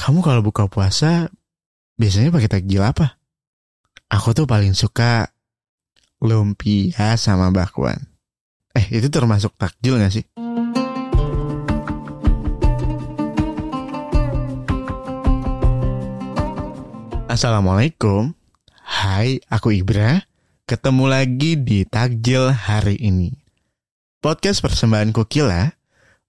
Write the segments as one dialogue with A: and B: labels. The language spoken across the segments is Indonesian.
A: Kamu kalau buka puasa biasanya pakai takjil apa? Aku tuh paling suka lumpia sama bakwan. Eh, itu termasuk takjil gak sih? Assalamualaikum. Hai, aku Ibra. Ketemu lagi di Takjil hari ini. Podcast persembahan Kukila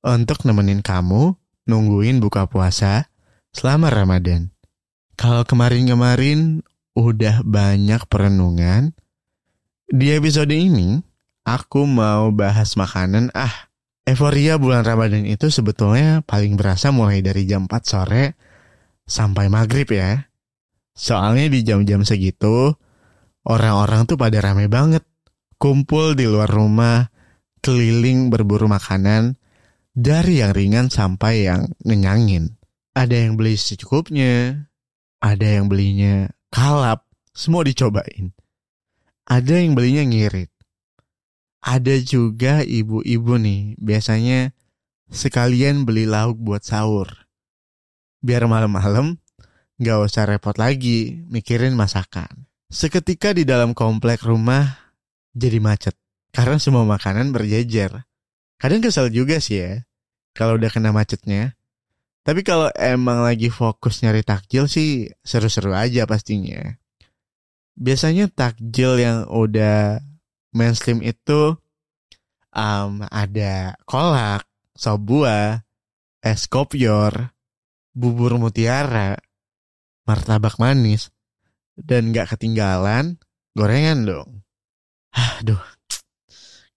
A: untuk nemenin kamu nungguin buka puasa selama Ramadan. Kalau kemarin-kemarin udah banyak perenungan, di episode ini aku mau bahas makanan. Ah, euforia bulan Ramadan itu sebetulnya paling berasa mulai dari jam 4 sore sampai maghrib ya. Soalnya di jam-jam segitu, orang-orang tuh pada rame banget. Kumpul di luar rumah, keliling berburu makanan, dari yang ringan sampai yang ngenyangin. Ada yang beli secukupnya, ada yang belinya kalap, semua dicobain. Ada yang belinya ngirit. Ada juga ibu-ibu nih, biasanya sekalian beli lauk buat sahur. Biar malam-malam gak usah repot lagi mikirin masakan. Seketika di dalam komplek rumah jadi macet karena semua makanan berjejer. Kadang kesel juga sih ya kalau udah kena macetnya. Tapi kalau emang lagi fokus nyari takjil sih seru-seru aja pastinya. Biasanya takjil yang udah mainstream itu um, ada kolak, sop buah, es kopior, bubur mutiara, martabak manis, dan gak ketinggalan gorengan dong. Aduh,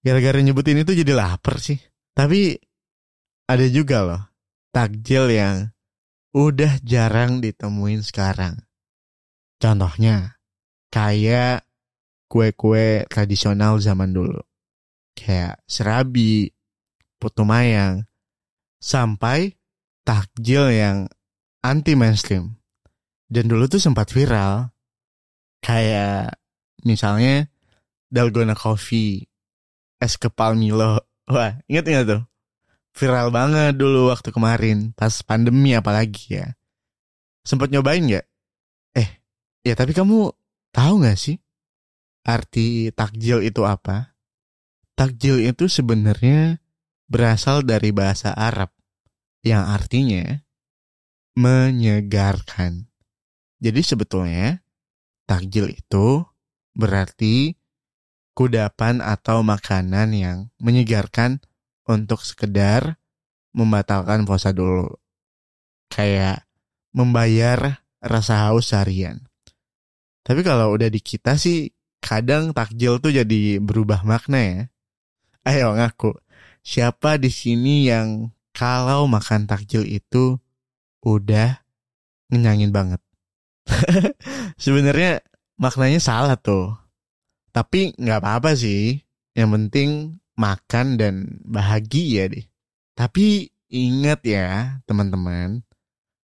A: gara-gara nyebutin itu jadi lapar sih. Tapi ada juga loh takjil yang udah jarang ditemuin sekarang. Contohnya, kayak kue-kue tradisional zaman dulu. Kayak serabi, putu mayang, sampai takjil yang anti mainstream. Dan dulu tuh sempat viral. Kayak misalnya dalgona coffee, es kepal Milo. Wah, inget ingat tuh? Viral banget dulu waktu kemarin pas pandemi apalagi ya. Sempat nyobain nggak? Eh, ya tapi kamu tahu nggak sih arti takjil itu apa? Takjil itu sebenarnya berasal dari bahasa Arab yang artinya menyegarkan. Jadi sebetulnya takjil itu berarti kudapan atau makanan yang menyegarkan untuk sekedar membatalkan puasa dulu. Kayak membayar rasa haus harian. Tapi kalau udah di kita sih kadang takjil tuh jadi berubah makna ya. Ayo ngaku, siapa di sini yang kalau makan takjil itu udah ngenyangin banget. Sebenarnya maknanya salah tuh. Tapi nggak apa-apa sih. Yang penting makan dan bahagia deh. Tapi ingat ya teman-teman,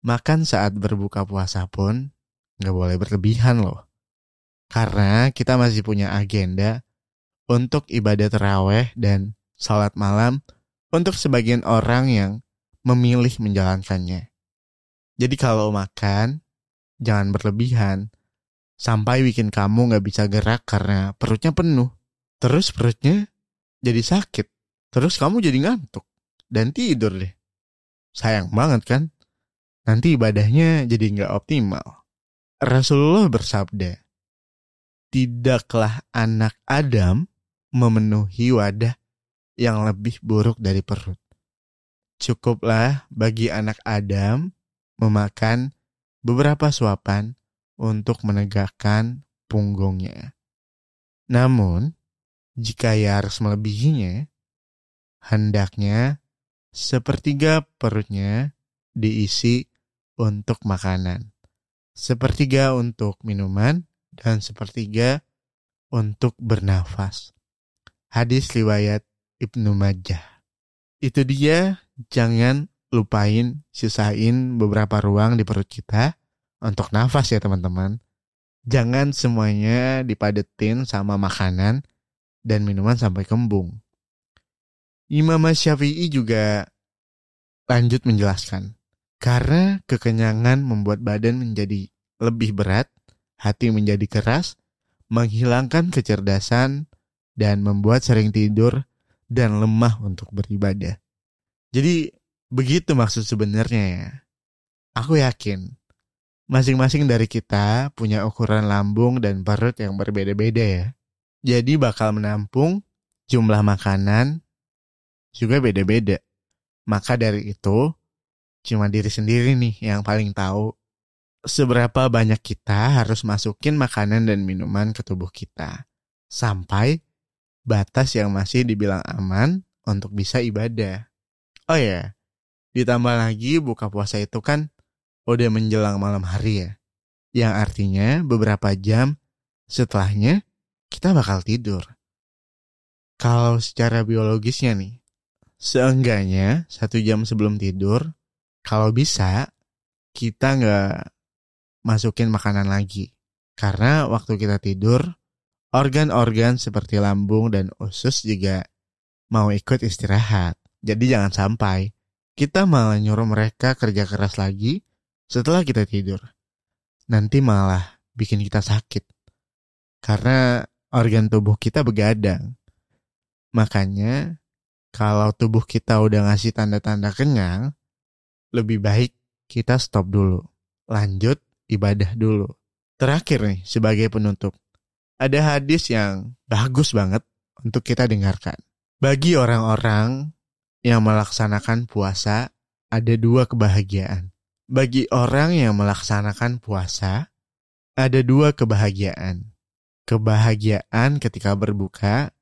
A: makan saat berbuka puasa pun nggak boleh berlebihan loh. Karena kita masih punya agenda untuk ibadah terawih dan salat malam untuk sebagian orang yang memilih menjalankannya. Jadi kalau makan, jangan berlebihan sampai bikin kamu nggak bisa gerak karena perutnya penuh. Terus perutnya jadi sakit. Terus kamu jadi ngantuk dan tidur deh. Sayang banget kan? Nanti ibadahnya jadi nggak optimal. Rasulullah bersabda, Tidaklah anak Adam memenuhi wadah yang lebih buruk dari perut. Cukuplah bagi anak Adam memakan beberapa suapan untuk menegakkan punggungnya. Namun, jika ia harus melebihinya, hendaknya sepertiga perutnya diisi untuk makanan, sepertiga untuk minuman, dan sepertiga untuk bernafas. Hadis riwayat Ibnu Majah. Itu dia, jangan lupain sisain beberapa ruang di perut kita untuk nafas ya teman-teman. Jangan semuanya dipadetin sama makanan dan minuman sampai kembung. Imam Syafi'i juga lanjut menjelaskan, Karena kekenyangan membuat badan menjadi lebih berat, hati menjadi keras, menghilangkan kecerdasan, dan membuat sering tidur dan lemah untuk beribadah. Jadi begitu maksud sebenarnya ya. Aku yakin masing-masing dari kita punya ukuran lambung dan perut yang berbeda-beda ya. Jadi bakal menampung jumlah makanan juga beda-beda. Maka dari itu, cuma diri sendiri nih yang paling tahu seberapa banyak kita harus masukin makanan dan minuman ke tubuh kita. Sampai batas yang masih dibilang aman untuk bisa ibadah. Oh ya, ditambah lagi buka puasa itu kan udah menjelang malam hari ya. Yang artinya beberapa jam setelahnya kita bakal tidur. Kalau secara biologisnya nih, seenggaknya satu jam sebelum tidur kalau bisa kita nggak masukin makanan lagi. Karena waktu kita tidur, organ-organ seperti lambung dan usus juga mau ikut istirahat. Jadi jangan sampai kita malah nyuruh mereka kerja keras lagi setelah kita tidur. Nanti malah bikin kita sakit. Karena organ tubuh kita begadang. Makanya kalau tubuh kita udah ngasih tanda-tanda kenyang, lebih baik kita stop dulu. Lanjut ibadah dulu. Terakhir nih sebagai penutup. Ada hadis yang bagus banget untuk kita dengarkan. Bagi orang-orang yang melaksanakan puasa, ada dua kebahagiaan. Bagi orang yang melaksanakan puasa, ada dua kebahagiaan. Kebahagiaan ketika berbuka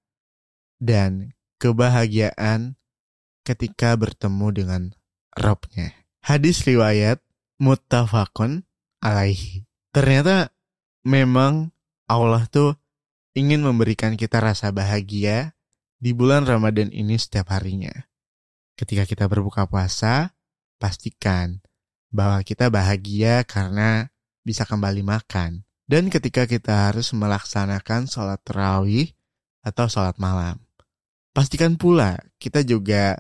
A: dan kebahagiaan ketika bertemu dengan Robnya. Hadis riwayat muttafaqun alaihi. Ternyata memang Allah tuh ingin memberikan kita rasa bahagia di bulan Ramadan ini setiap harinya. Ketika kita berbuka puasa, pastikan bahwa kita bahagia karena bisa kembali makan. Dan ketika kita harus melaksanakan sholat terawih atau sholat malam, pastikan pula kita juga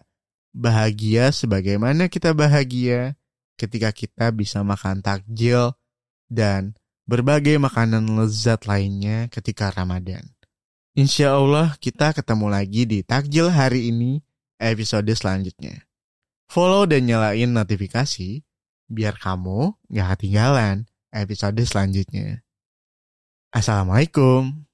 A: bahagia sebagaimana kita bahagia ketika kita bisa makan takjil dan berbagai makanan lezat lainnya ketika Ramadan. Insya Allah kita ketemu lagi di takjil hari ini episode selanjutnya. Follow dan nyalain notifikasi biar kamu gak ketinggalan episode selanjutnya. Assalamualaikum.